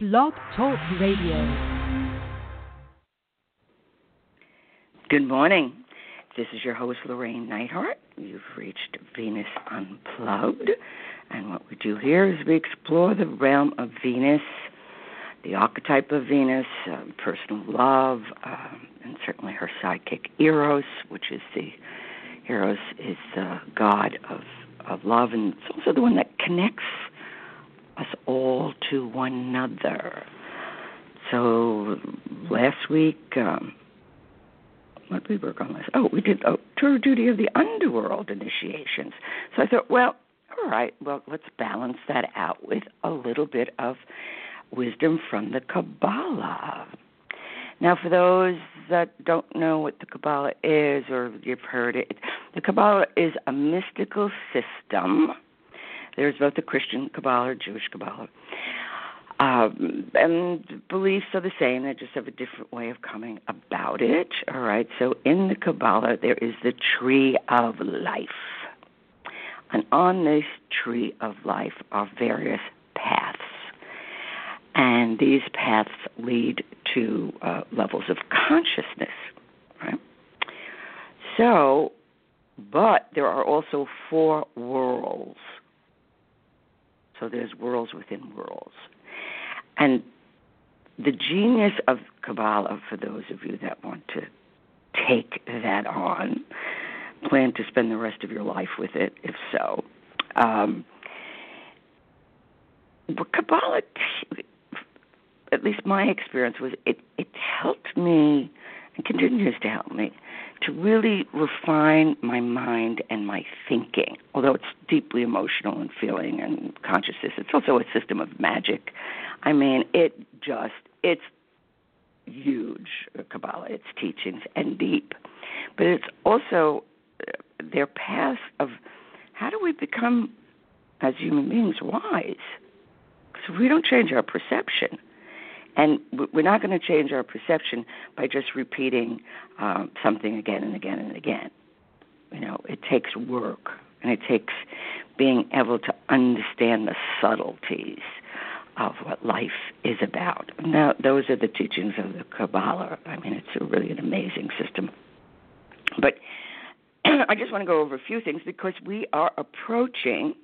Blog Talk Radio. Good morning. This is your host, Llorraine Neithardt. You've reached Venus Unplugged. And what we do here is we explore the realm of Venus, the archetype of Venus, uh, personal love, um, and certainly her sidekick, Eros, which is the Eros is the god of, of love, and it's also the one that connects us all to one another. So last week, um, what we work on last? Oh, we did oh, tour duty of the underworld initiations. So I thought, well, all right, well, let's balance that out with a little bit of wisdom from the Kabbalah. Now, for those that don't know what the Kabbalah is or you've heard it, the Kabbalah is a mystical system there's both the Christian Kabbalah Jewish Kabbalah. Um, and beliefs are the same, they just have a different way of coming about it. All right, so in the Kabbalah, there is the tree of life. And on this tree of life are various paths. And these paths lead to uh, levels of consciousness, right? So, but there are also four worlds so there's worlds within worlds. And the genius of Kabbalah, for those of you that want to take that on, plan to spend the rest of your life with it, if so. Um, Kabbalah, at least my experience was, it, it helped me and continues to help me to really refine my mind and my thinking. Although it's deeply emotional and feeling and consciousness, it's also a system of magic. I mean, it just, it's huge, Kabbalah, its teachings, and deep. But it's also uh, their path of how do we become, as human beings, wise? Because we don't change our perception, and we're not going to change our perception by just repeating um, something again and again and again. You know, it takes work and it takes being able to understand the subtleties of what life is about. Now, those are the teachings of the Kabbalah. I mean, it's a really an amazing system. But I just want to go over a few things because we are approaching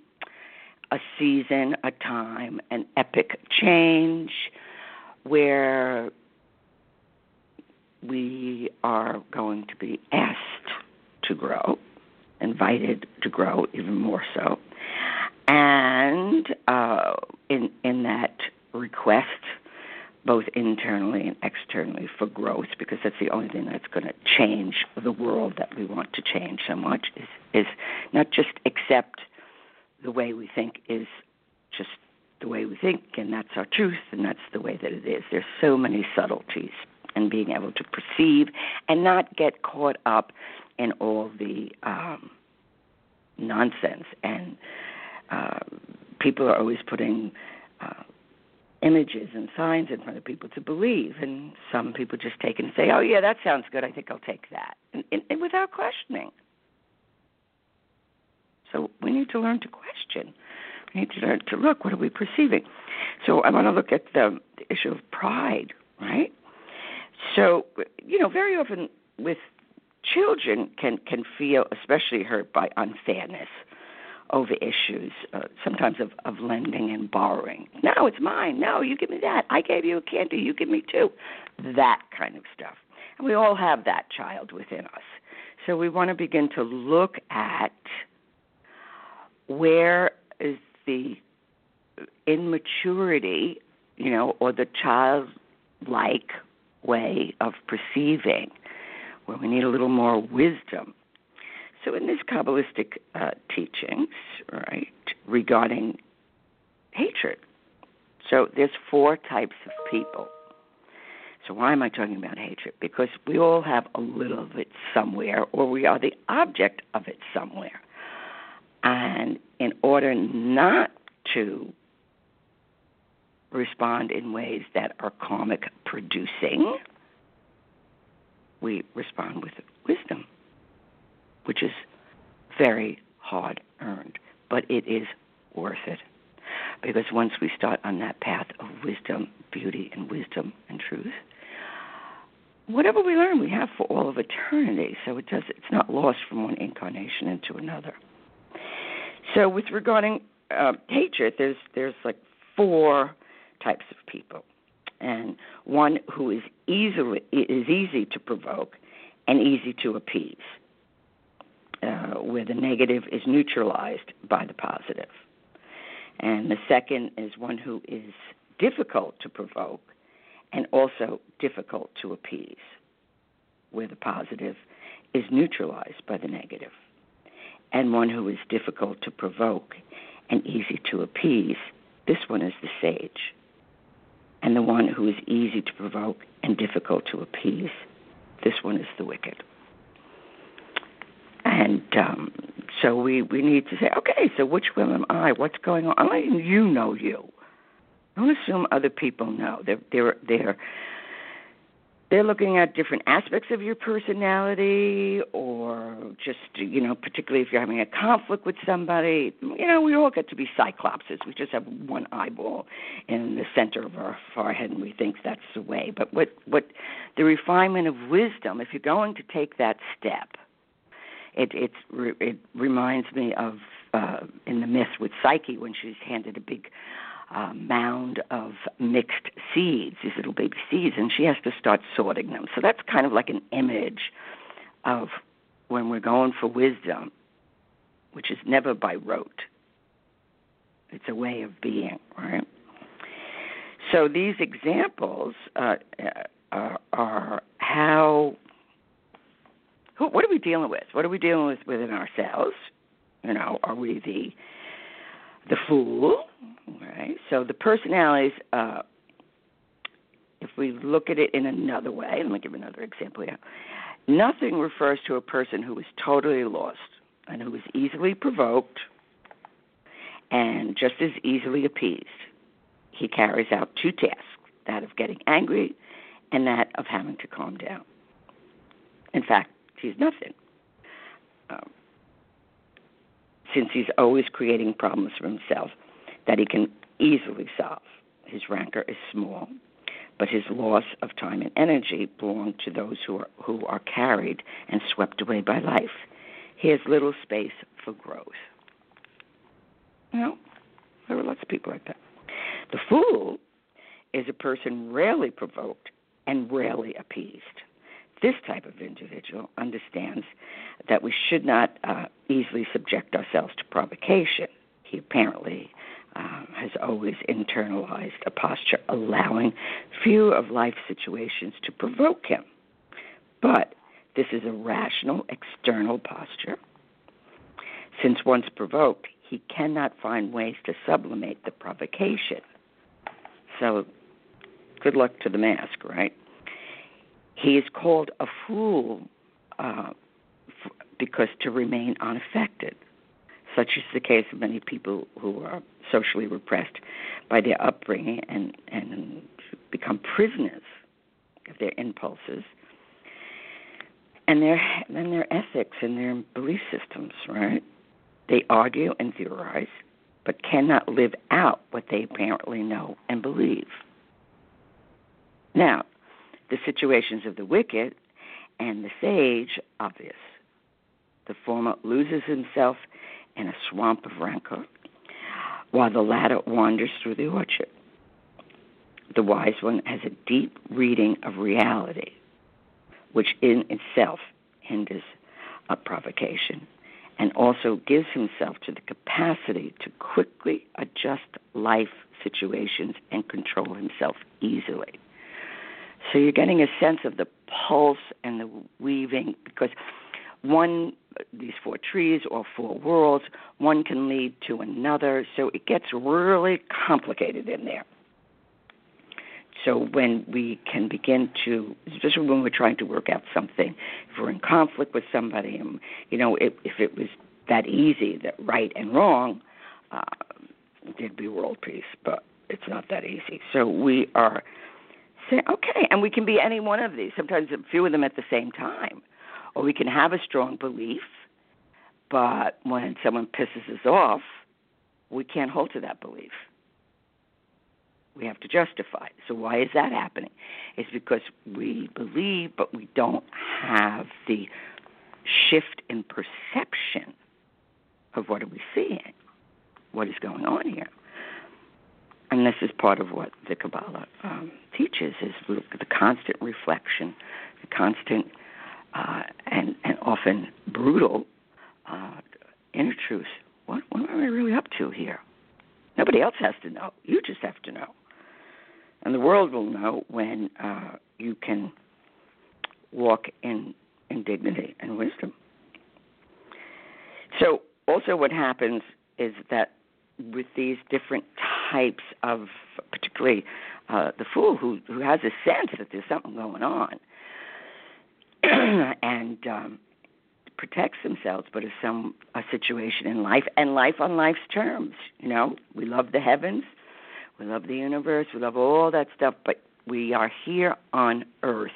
a season, a time, an epic change where we are going to be asked to grow, invited to grow even more so, and uh, in in that request, both internally and externally for growth, because that's the only thing that's going to change the world that we want to change so much is is not just accept the way we think is just the way we think, and that's our truth, and that's the way that it is. There's so many subtleties and being able to perceive and not get caught up in all the um, nonsense. And uh, people are always putting uh, images and signs in front of people to believe, and some people just take and say, "Oh yeah, that sounds good. I think I'll take that," and, and, and without questioning. So we need to learn to question need to, learn to look. What are we perceiving? So I want to look at the, issue of pride, right? So you know, very often with children can can feel especially hurt by unfairness over issues, uh, sometimes of, of lending and borrowing. No, it's mine. No, you give me that. I gave you a candy. You give me two. That kind of stuff. And we all have that child within us. So we want to begin to look at where is the immaturity, you know, or the childlike way of perceiving, where we need a little more wisdom. So, in these Kabbalistic uh, teachings, right, regarding hatred, so there's four types of people. So why am I talking about hatred? Because we all have a little of it somewhere, or we are the object of it somewhere. And in order not to respond in ways that are karmic producing, we respond with wisdom, which is very hard earned, but it is worth it. Because once we start on that path of wisdom, beauty, and wisdom and truth, whatever we learn, we have for all of eternity. So it does. It's not lost from one incarnation into another. So with regarding uh, hatred, there's there's like four types of people, and one who is easily is easy to provoke and easy to appease, uh, where the negative is neutralized by the positive. And the second is one who is difficult to provoke and also difficult to appease, where the positive is neutralized by the negative. And one who is difficult to provoke and easy to appease, this one is the sage. And the one who is easy to provoke and difficult to appease, this one is the wicked. And um, so we, we need to say, okay, so which one am I? What's going on? I'm letting you know you. Don't assume other people know. They're they're they're they're looking at different aspects of your personality or just you know particularly if you're having a conflict with somebody. You know we all get to be cyclopses. We just have one eyeball in the center of our forehead and we think that's the way. But what what the refinement of wisdom if you're going to take that step it it's it reminds me of uh in the myth with psyche when she's handed a big uh, mound of mixed seeds, these little baby seeds, and she has to start sorting them. So that's kind of like an image of when we're going for wisdom, which is never by rote. It's a way of being, right? So these examples uh, are, are how. Who, what are we dealing with? What are we dealing with within ourselves? You know, are we the the fool, right? So the personalities, uh, if we look at it in another way, let me give another example here. Nothing refers to a person who is totally lost and who is easily provoked and just as easily appeased. He carries out two tasks that of getting angry and that of having to calm down. In fact, he's nothing. Um, since he's always creating problems for himself that he can easily solve. His rancor is small, but his loss of time and energy belong to those who are who are carried and swept away by life. He has little space for growth. You there are lots of people like that. The fool is a person rarely provoked and rarely appeased this type of individual understands that we should not uh, easily subject ourselves to provocation. He apparently uh, has always internalized a posture allowing few of life situations to provoke him. But this is a rational external posture. Since once provoked, he cannot find ways to sublimate the provocation. So, good luck to the mask, right? He is called a fool uh, f- because to remain unaffected. Such is the case of many people who are socially repressed by their upbringing and, and become prisoners of their impulses and their and their ethics and their belief systems, right? They argue and theorize, but cannot live out what they apparently know and believe. Now, the situations of the wicked and the sage obvious. The former loses himself in a swamp of rancor, while the latter wanders through the orchard. The wise one has a deep reading of reality, which in itself hinders a provocation and also gives himself to the capacity to quickly adjust life situations and control himself easily. So you're getting a sense of the pulse and the weaving because one these four trees or four worlds, one can lead to another. So it gets really complicated in there. So when we can begin to, especially when we're trying to work out something, if we're in conflict with somebody, and you know, if, if it was that easy, that right and wrong, uh, there'd be world peace. But it's not that easy. So we are say, okay, and we can be any one of these, sometimes a few of them at the same time. Or we can have a strong belief, but when someone pisses us off, we can't hold to that belief. we have to justify. So why is that happening? It's because we believe, but we don't have the shift in perception of what are we seeing, what is going on here. And this is part of what the Kabbalah um, teaches: is the constant reflection, the constant uh, and and often brutal uh, inner truth. What, what am I really up to here? Nobody else has to know. You just have to know. And the world will know when uh, you can walk in, in dignity and wisdom. So, also, what happens is that with these different types of, particularly uh, the fool who, who has a sense that there's something going on, and um, protects themselves, but is some a situation in life and life on life's terms. You know, we love the heavens, we love the universe, we love all that stuff, but we are here on Earth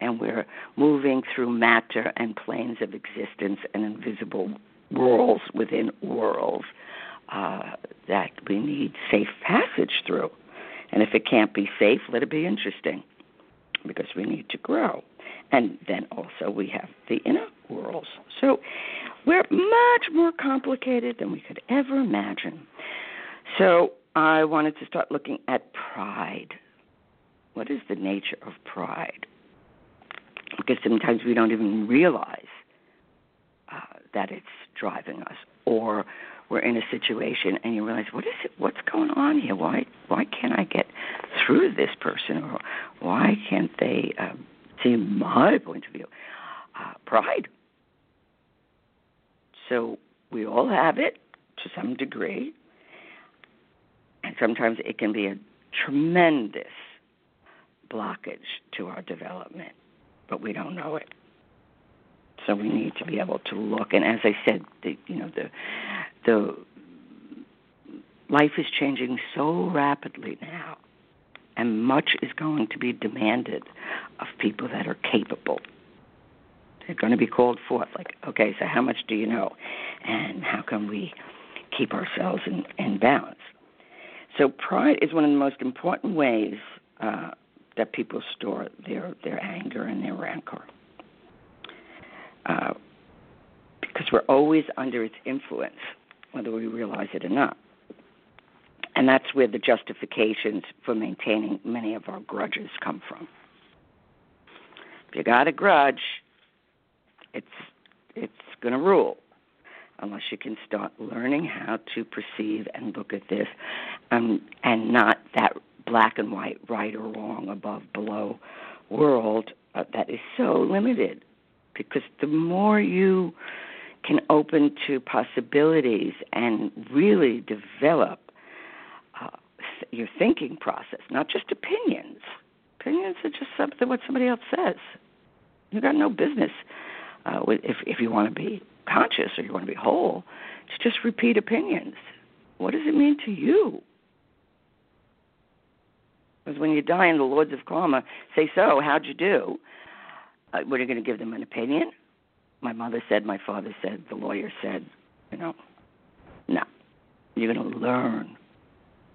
and we're moving through matter and planes of existence and invisible worlds within worlds uh, that we need safe passage through. And if it can't be safe, let it be interesting because we need to grow. And then also we have the inner worlds. So we're much more complicated than we could ever imagine. So I wanted to start looking at pride. What is the nature of pride? Because sometimes we don't even realize uh, that it's driving us, or we're in a situation and you realize, what is it? What's going on here? Why why can't I get through this person, or why can't they um, see my point of view? Uh, pride. So we all have it to some degree, and sometimes it can be a tremendous blockage to our development, but we don't know it. So we need to be able to look, and as I said, the you know the the life is changing so rapidly now and much is going to be demanded of people that are capable. They're going to be called forth, like, okay, so how much do you know? And how can we keep ourselves in, in balance? So, pride is one of the most important ways uh, that people store their, their anger and their rancor. Uh, because we're always under its influence, whether we realize it or not. And that's where the justifications for maintaining many of our grudges come from. If you got a grudge, it's it's going to rule unless you can start learning how to perceive and look at this um, and not that black and white, right or wrong, above, below world uh, that is so limited. Because the more you can open to possibilities and really develop your thinking process, not just opinions. Opinions are just something what somebody else says. You got no business uh, if if you want to be conscious or you want to be whole, to just repeat opinions. What does it mean to you? Because when you die and the lords of karma say, "So, how'd you do?" Uh, what are you going to give them an opinion? My mother said, my father said, the lawyer said, you know, no. You're going to learn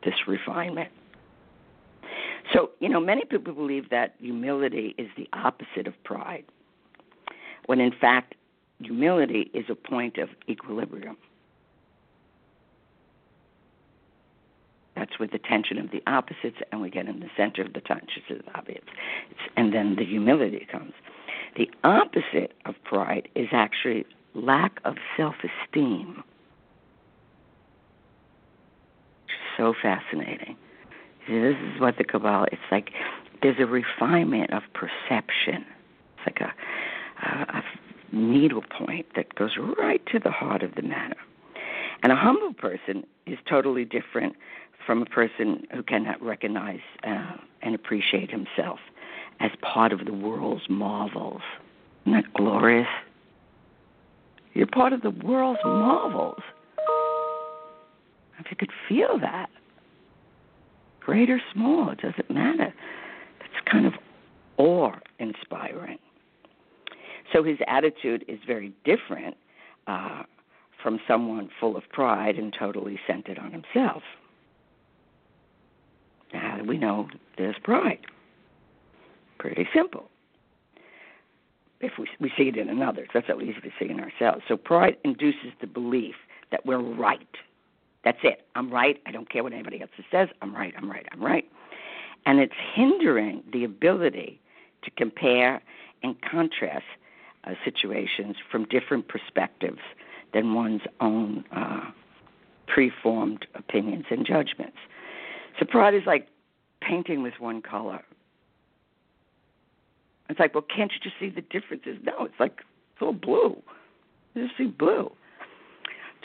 this refinement. So, you know, many people believe that humility is the opposite of pride, when in fact, humility is a point of equilibrium. That's with the tension of the opposites, and we get in the center of the tension of the opposites. and then the humility comes. The opposite of pride is actually lack of self esteem. So fascinating. This is what the Kabbalah. It's like there's a refinement of perception. It's like a, a, a needle point that goes right to the heart of the matter. And a humble person is totally different from a person who cannot recognize uh, and appreciate himself as part of the world's marvels. Isn't that glorious? You're part of the world's marvels. If you could feel that, great or small, it doesn't matter. That's kind of awe inspiring. So his attitude is very different uh, from someone full of pride and totally centered on himself. Now, we know there's pride. Pretty simple. If we, we see it in others, that's so easy to see in ourselves. So pride induces the belief that we're right. That's it. I'm right. I don't care what anybody else says. I'm right. I'm right. I'm right. And it's hindering the ability to compare and contrast uh, situations from different perspectives than one's own uh, preformed opinions and judgments. So pride is like painting with one color. It's like, well, can't you just see the differences? No, it's like it's all blue. You just see blue.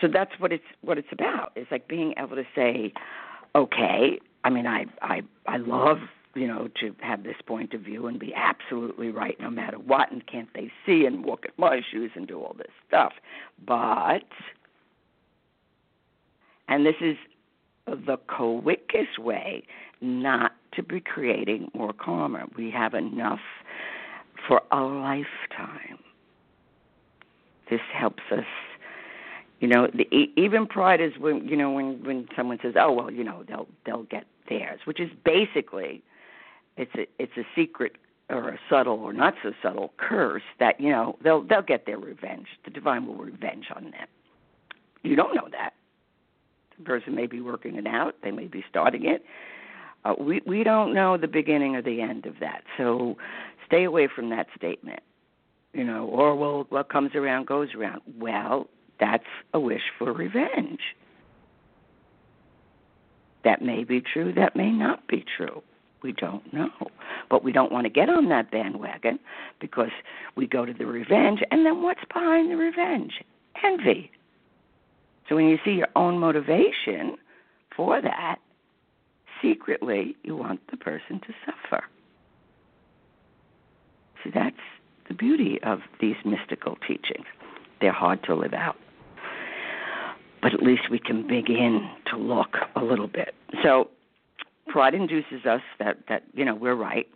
So that's what it's what it's about. It's like being able to say, okay. I mean, I I I love you know to have this point of view and be absolutely right no matter what, and can't they see and walk in my shoes and do all this stuff, but and this is the quickest way not to be creating more karma. We have enough for a lifetime. This helps us. You know, the, even pride is when you know when when someone says, "Oh well, you know they'll they'll get theirs," which is basically it's a it's a secret or a subtle or not so subtle curse that you know they'll they'll get their revenge. The divine will revenge on them. You don't know that. The person may be working it out. They may be starting it. Uh, we we don't know the beginning or the end of that. So stay away from that statement. You know, or well, what comes around goes around. Well, that's a wish for revenge. That may be true. That may not be true. We don't know. But we don't want to get on that bandwagon because we go to the revenge, and then what's behind the revenge? Envy. So when you see your own motivation for that, secretly you want the person to suffer. See, that's the beauty of these mystical teachings. They're hard to live out. But at least we can begin to look a little bit. So pride induces us that, that you know, we're right.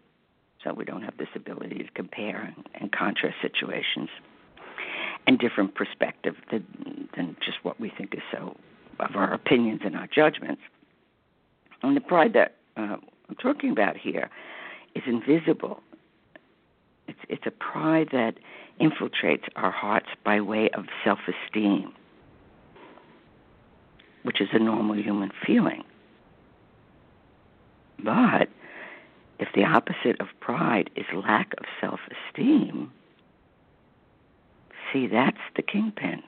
So we don't have this ability to compare and, and contrast situations and different perspective than, than just what we think is so of our opinions and our judgments. And the pride that uh, I'm talking about here is invisible. It's it's a pride that infiltrates our hearts by way of self-esteem, which is a normal human feeling. But if the opposite of pride is lack of self-esteem, see that's the kingpin.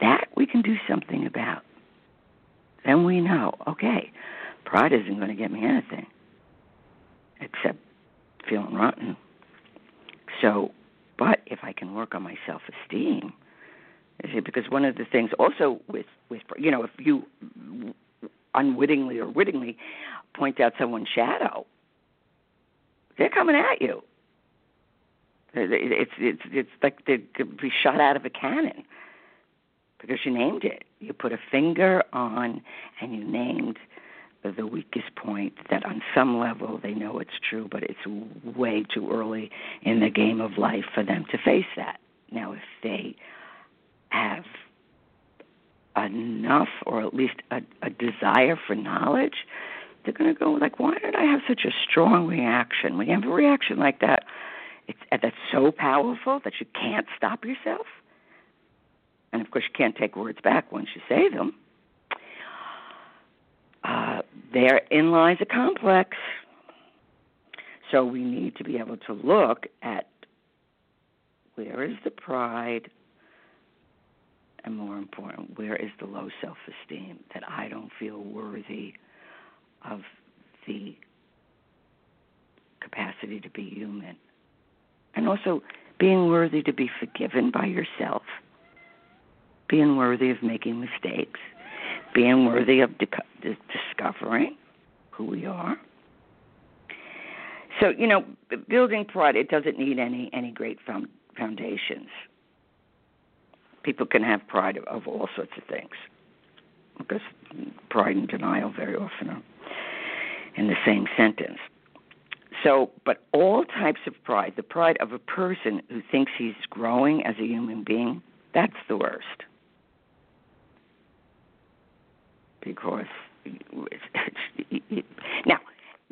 That we can do something about then we know, okay, pride isn't going to get me anything except feeling rotten. So, but if I can work on my self esteem, because one of the things also with with you know if you unwittingly or wittingly point out someone's shadow, they're coming at you. It's it's it's like they could be shot out of a cannon because you named it. You put a finger on and you named the weakest point that on some level they know it's true, but it's way too early in the game of life for them to face that. Now, if they have enough or at least a, a desire for knowledge, they're going to go like, why did I have such a strong reaction? When you have a reaction like that, it's that's so powerful that you can't stop yourself and of course you can't take words back once you say them. Uh, therein lies a complex. So we need to be able to look at where is the pride, and more important, where is the low self esteem that I don't feel worthy of the capacity to be human. And also being worthy to be forgiven by yourself being worthy of making mistakes, being worthy of di- discovering who we are. So you know, building pride it doesn't need any any great foundations. People can have pride of, all sorts of things, because pride and denial very often are in the same sentence. So, but all types of pride, the pride of a person who thinks he's growing as a human being, that's the worst. because now,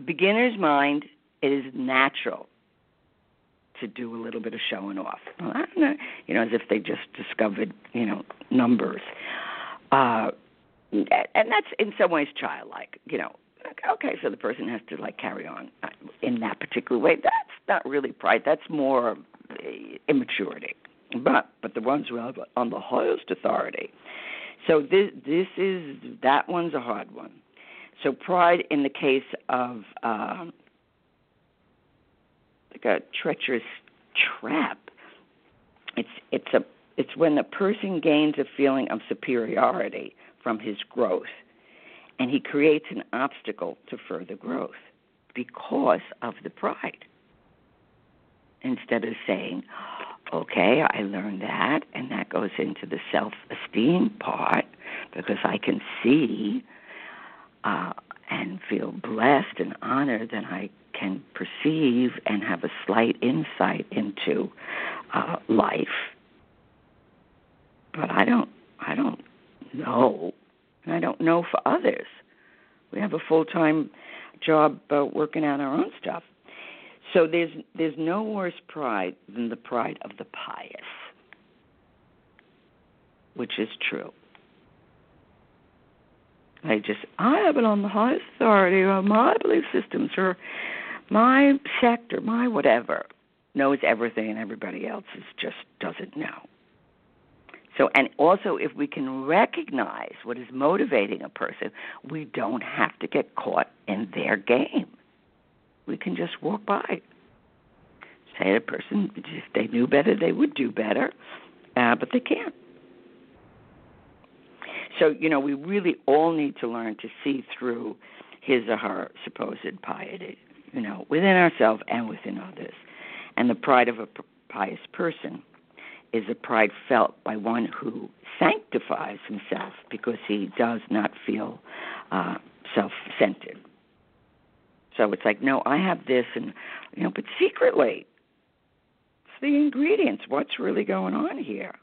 beginner's mind is natural to do a little bit of showing off. You know, as if they just discovered, you know, numbers. Uh, and that's in some ways childlike. You know, okay, so the person has to like carry on uh, in that particular way. That's not really pride. That's more uh, immaturity. But but the ones who have on the highest authority. So this this is that one's a hard one. So pride in the case of um, like a treacherous trap. It's it's a it's when the person gains a feeling of superiority from his growth and he creates an obstacle to further growth because of the pride. Instead of saying, okay, I learned that, and that goes into the self esteem part because I can see uh, and feel blessed and honored that I can perceive and have a slight insight into uh, life. But I don't, I don't know and I don't know for others. We have a full time job uh, working on our own stuff. So there's there's no worse pride than the pride of the pious, which is true. I just I have it on the highest authority of my belief systems or my sector, my whatever, knows everything and everybody else is just doesn't know. So, and also, if we can recognize what is motivating a person, we don't have to get caught in their game. We can just walk by. Say a person, if they knew better, they would do better, uh, but they can't. So, you know, we really all need to learn to see through his or her supposed piety, you know, within ourselves and within others. And the pride of a pious person is a pride felt by one who sanctifies himself because he does not feel uh, self centered. So it's like, no, I have this, and you know, but secretly, it's the ingredients. What's really going on here?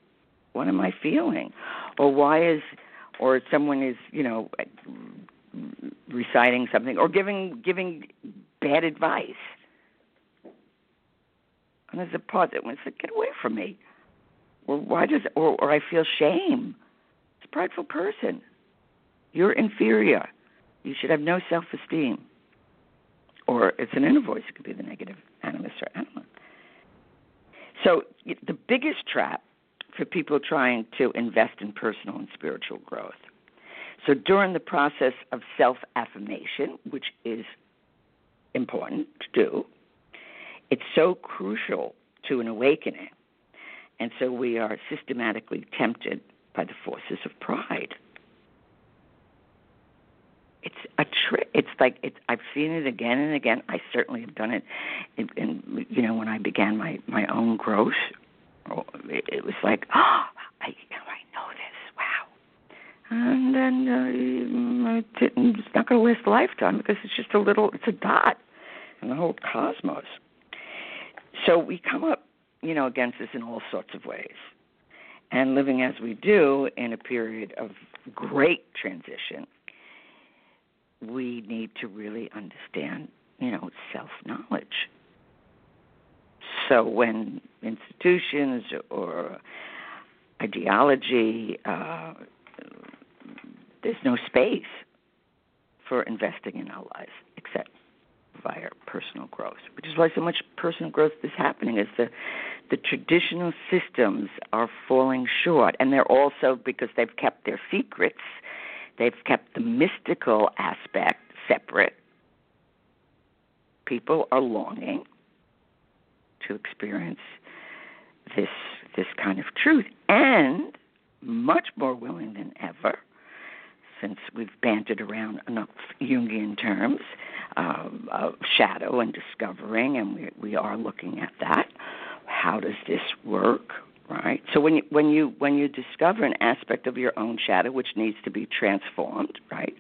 What am I feeling? Or why is, or someone is, you know, reciting something or giving giving bad advice. And there's a pause. It was like, get away from me or why does or, or I feel shame. It's a prideful person. You're inferior. You should have no self esteem. Or it's an inner voice. It could be the negative animus or anima. So the biggest trap for people trying to invest in personal and spiritual growth. So during the process of self affirmation, which is important to do, it's so crucial to an awakening and so we are systematically tempted by the forces of pride. It's a trick. It's like it's. I've seen it again and again. I certainly have done it. In, in you know, when I began my my own growth, it, it was like, oh, I I know this. Wow. And then uh, it's not going to last a lifetime because it's just a little. It's a dot in the whole cosmos. So we come up you know, against us in all sorts of ways. And living as we do in a period of great transition, we need to really understand, you know, self knowledge. So when institutions or ideology, uh, there's no space for investing in our lives except via personal growth, which is why so much personal growth is happening. Is the the traditional systems are falling short, and they're also because they've kept their secrets, they've kept the mystical aspect separate. People are longing to experience this this kind of truth, and much more willing than ever since we've bantered around enough Jungian terms um, of shadow and discovering, and we, we are looking at that. How does this work? Right. So when you when you when you discover an aspect of your own shadow which needs to be transformed, right,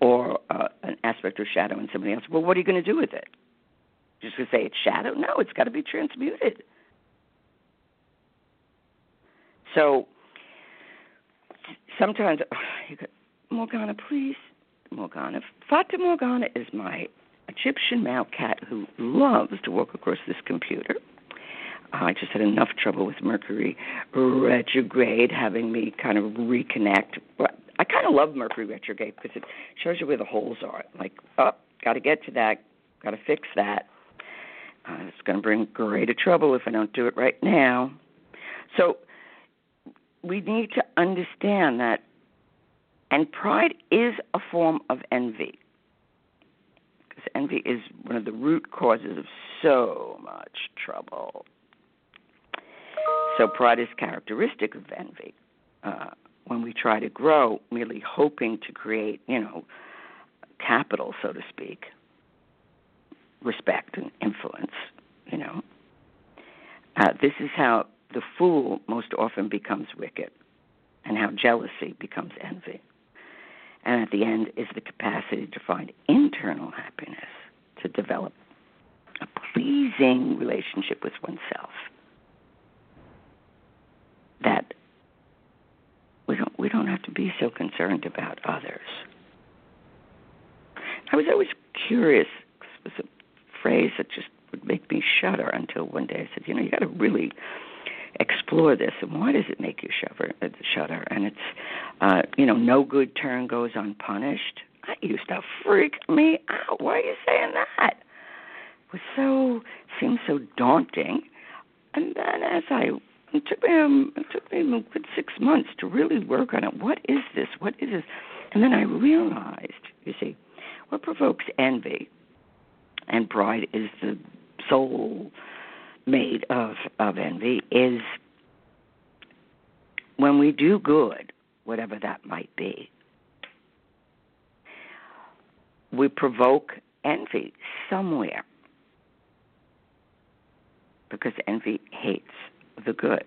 or uh, an aspect of shadow in somebody else, well, what are you going to do with it? Just to say it's shadow? No, it's got to be transmuted. So sometimes you go, Morgana, please Morgana. Fata Morgana is my Egyptian male cat who loves to walk across this computer. I just had enough trouble with Mercury retrograde having me kind of reconnect. But I kind of love Mercury retrograde because it shows you where the holes are. Like, oh, got to get to that, got to fix that. Uh, it's going to bring greater trouble if I don't do it right now. So we need to understand that, and pride is a form of envy. Because envy is one of the root causes of so much trouble. So pride is characteristic of envy. Uh, when we try to grow, merely hoping to create, you know, capital, so to speak, respect and influence, you know. Uh, this is how the fool most often becomes wicked, and how jealousy becomes envy. And at the end is the capacity to find internal happiness, to develop a pleasing relationship with oneself. That we don't we don't have to be so concerned about others. I was always curious. It was phrase that just would make me shudder until one day I said, you know, you got to really explore this and why does it make you shudder uh, shudder? And it's uh you know no good turn goes unpunished. That used to freak me out. Why are you saying that? It was so seemed so daunting. And then as i it took me um, it took me a good six months to really work on it. What is this? What is this? And then i realized you see what provokes envy and pride is the soul made of of envy is when we do good, whatever that might be, we provoke envy somewhere because envy hates the good.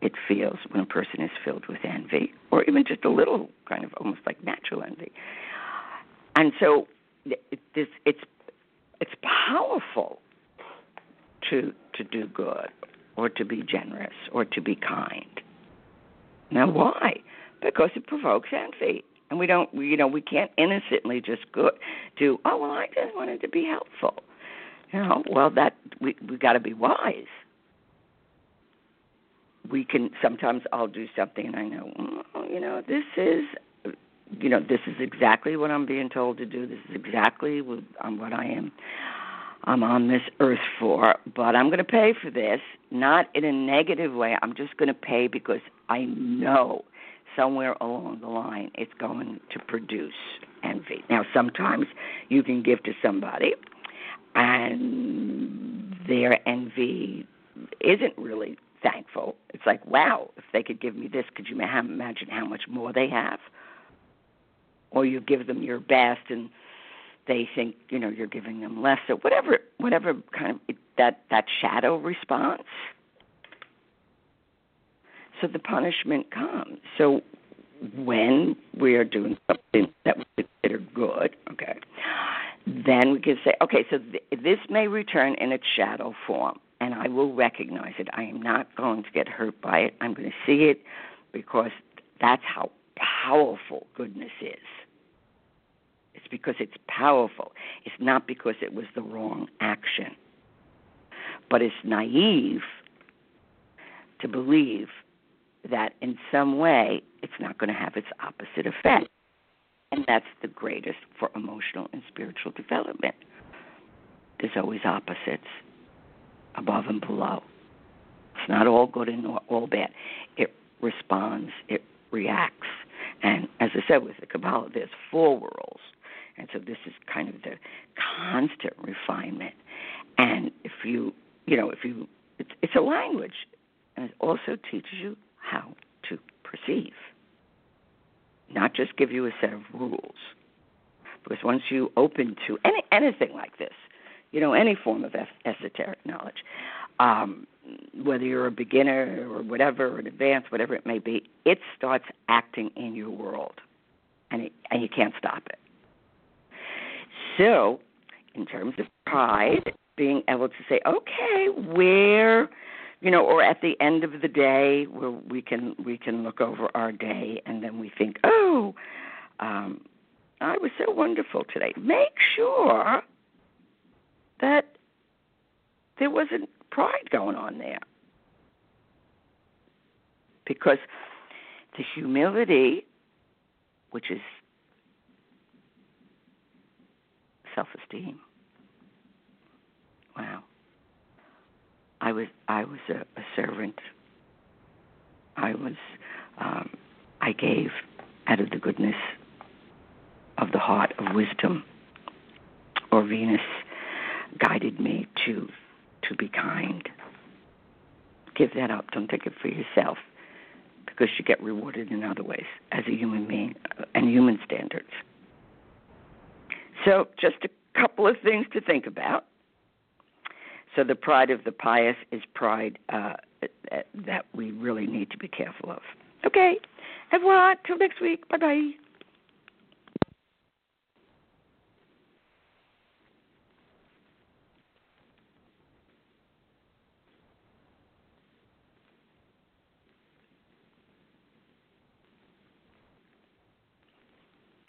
It feels when a person is filled with envy, or even just a little kind of almost like natural envy. And so this it's it's powerful to to do good or to be generous or to be kind. Now why? Because it provokes envy. And we don't you know, we can't innocently just go do, oh well I just wanted to be helpful. You know, well that we we gotta be wise. We can sometimes I'll do something and I know, oh, you know, this is you know, this is exactly what I'm being told to do. This is exactly what, um, what I am I'm on this earth for, but I'm going to pay for this, not in a negative way. I'm just going to pay because I know somewhere along the line it's going to produce envy. Now, sometimes you can give to somebody and their envy isn't really thankful. It's like, wow, if they could give me this, could you imagine how much more they have? Or you give them your best and they think you know you're giving them less or whatever whatever kind of that that shadow response. So the punishment comes. So when we are doing something that we consider good okay then we can say okay so th- this may return in its shadow form and i will recognize it. I am not going to get hurt by it. I'm going to see it because that's how powerful goodness is it's because it's powerful. It's not because it was the wrong action. But it's naive to believe that in some way it's not going to have its opposite effect. And that's the greatest for emotional and spiritual development. There's always opposites, above and below. It's not all good and all bad. It responds, it reacts. And as I said with the Kabbalah, there's four worlds and so this is kind of the constant refinement. And if you, you know, if you, it's, it's a language, and it also teaches you how to perceive, not just give you a set of rules. Because once you open to any anything like this, you know, any form of esoteric knowledge, um, whether you're a beginner or whatever, or an advanced, whatever it may be, it starts acting in your world, and it, and you can't stop it. So, in terms of pride, being able to say, okay, where, you know, or at the end of the day, where we can we can look over our day and then we think, oh, um, I was so wonderful today. Make sure that there wasn't pride going on there. Because the humility, which is self esteem. Wow. I was I was a, a servant. I was um, I gave out of the goodness of the heart of wisdom, or Venus guided me to to be kind. Give that up. Don't take it for yourself, because you get rewarded in other ways as a human being uh, and human standards. So, just a couple of things to think about. So, the pride of the pious is pride uh, that we really need to be careful of. Okay, everyone, till next week. Bye bye.